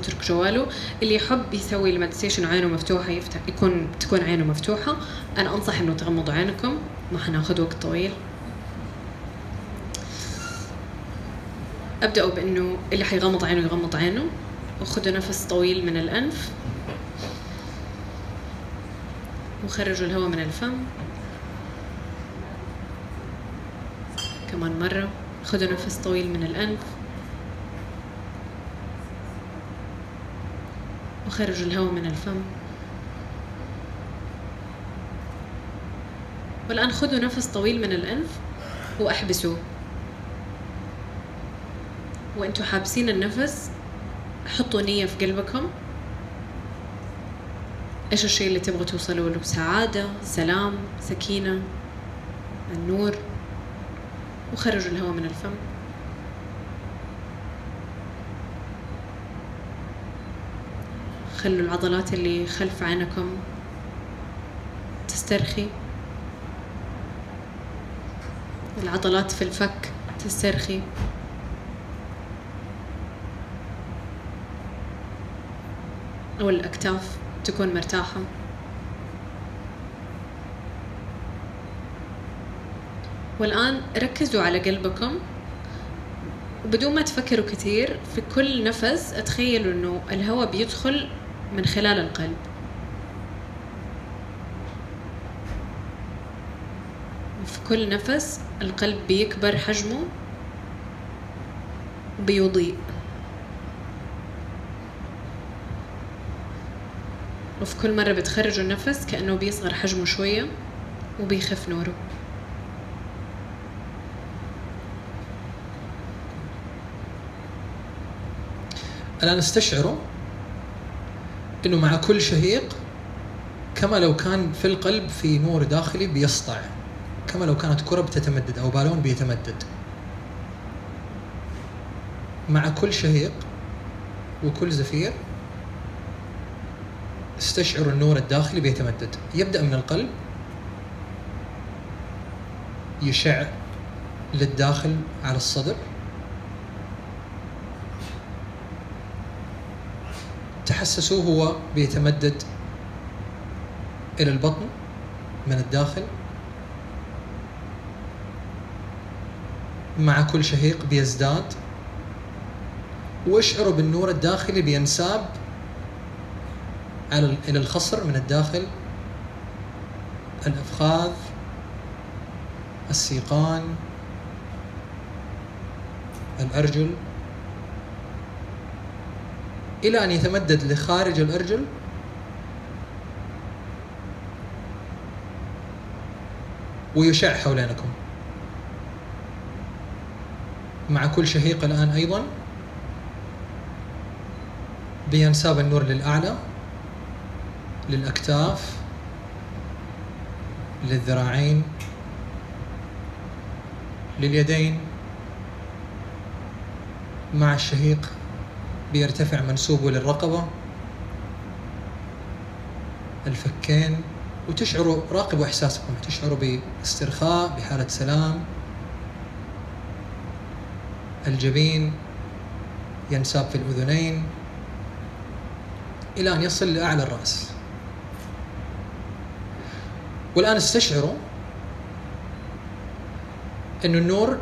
يترك جواله اللي يحب يسوي المديتيشن وعينه مفتوحة يفتح يكون تكون عينه مفتوحة. أنا أنصح إنه تغمضوا عينكم ما حناخذ وقت طويل. أبدأوا بإنه اللي حيغمض عينه يغمض عينه وخذوا نفس طويل من الأنف. وخرجوا الهواء من الفم. كمان مرة خذوا نفس طويل من الأنف. وخرجوا الهواء من الفم. والآن خذوا نفس طويل من الأنف وأحبسوه. وأنتوا حابسين النفس حطوا نية في قلبكم. إيش الشيء اللي تبغوا توصلوا له؟ سعادة سلام سكينة النور. وخرجوا الهواء من الفم. خلوا العضلات اللي خلف عينكم تسترخي. العضلات في الفك تسترخي. أو الأكتاف تكون مرتاحة. والآن ركزوا على قلبكم. وبدون ما تفكروا كثير في كل نفس اتخيلوا إنه الهواء بيدخل من خلال القلب. في كل نفس القلب بيكبر حجمه وبيضيء وفي كل مرة بتخرجوا النفس كأنه بيصغر حجمه شوية وبيخف نوره. الآن استشعروا أنه مع كل شهيق كما لو كان في القلب في نور داخلي بيسطع كما لو كانت كرة بتتمدد أو بالون بيتمدد. مع كل شهيق وكل زفير استشعروا النور الداخلي بيتمدد. يبدأ من القلب يشع للداخل على الصدر. تحسسوا هو بيتمدد إلى البطن من الداخل مع كل شهيق بيزداد. واشعروا بالنور الداخلي بينساب على إلى الخصر من الداخل. الأفخاذ السيقان الأرجل. إلى أن يتمدد لخارج الأرجل. ويشع حولينكم مع كل شهيق الآن أيضا. بينساب النور للأعلى للأكتاف للذراعين لليدين. مع الشهيق بيرتفع منسوبه للرقبة الفكين وتشعروا راقبوا إحساسكم تشعروا باسترخاء بحالة سلام. الجبين ينساب في الأذنين إلى أن يصل لأعلى الرأس. والآن استشعروا أن النور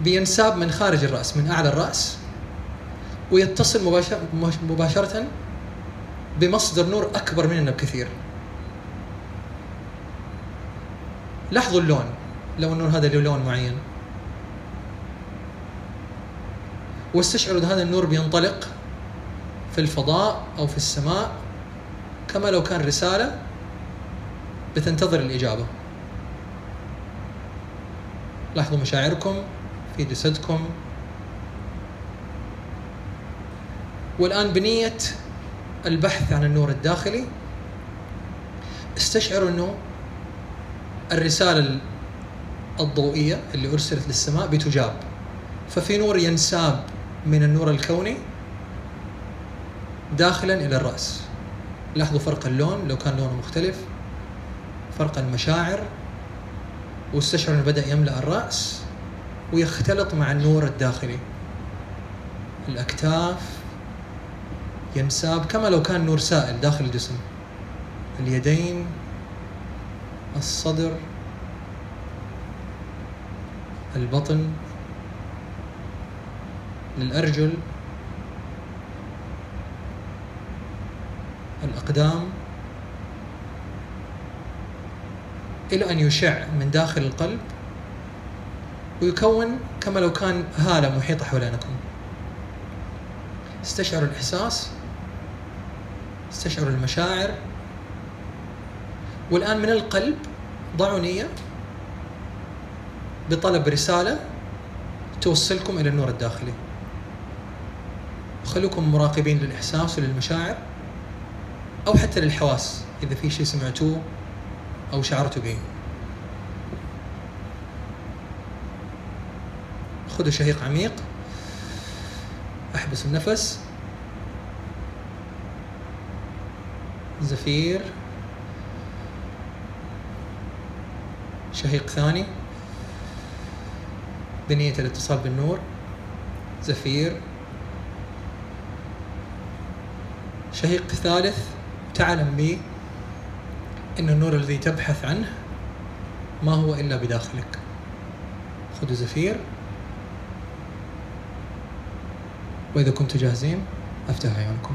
بينساب من خارج الرأس من أعلى الرأس. ويتصل مباشرة بمصدر نور أكبر مننا بكثير. لاحظوا اللون لو النور هذا له لون معين. واستشعروا هذا النور بينطلق في الفضاء أو في السماء كما لو كان رسالة بتنتظر الإجابة. لاحظوا مشاعركم في جسدكم والآن بنية البحث عن النور الداخلي. استشعروا أنه الرسالة الضوئية اللي أرسلت للسماء بتجاب. ففي نور ينساب من النور الكوني داخلا إلى الرأس. لاحظوا فرق اللون لو كان لونه مختلف فرق المشاعر. واستشعر إنه بدأ يملأ الرأس ويختلط مع النور الداخلي. الأكتاف ينساب كما لو كان نور سائل داخل الجسم. اليدين الصدر البطن للأرجل الأقدام. إلى أن يشع من داخل القلب ويكون كما لو كان هالة محيطة حولينكم استشعروا الإحساس. استشعروا المشاعر. والآن من القلب ضعوا نية بطلب رسالة توصلكم إلى النور الداخلي. خلوكم مراقبين للإحساس وللمشاعر أو حتى للحواس إذا في شيء سمعتوه أو شعرتوا به. خذوا شهيق عميق. احبسوا النفس. زفير. شهيق ثاني. بنية الاتصال بالنور. زفير. شهيق ثالث. تعلم به أن النور الذي تبحث عنه ما هو إلا بداخلك. خذوا زفير. وإذا كنتم جاهزين أفتح عيونكم.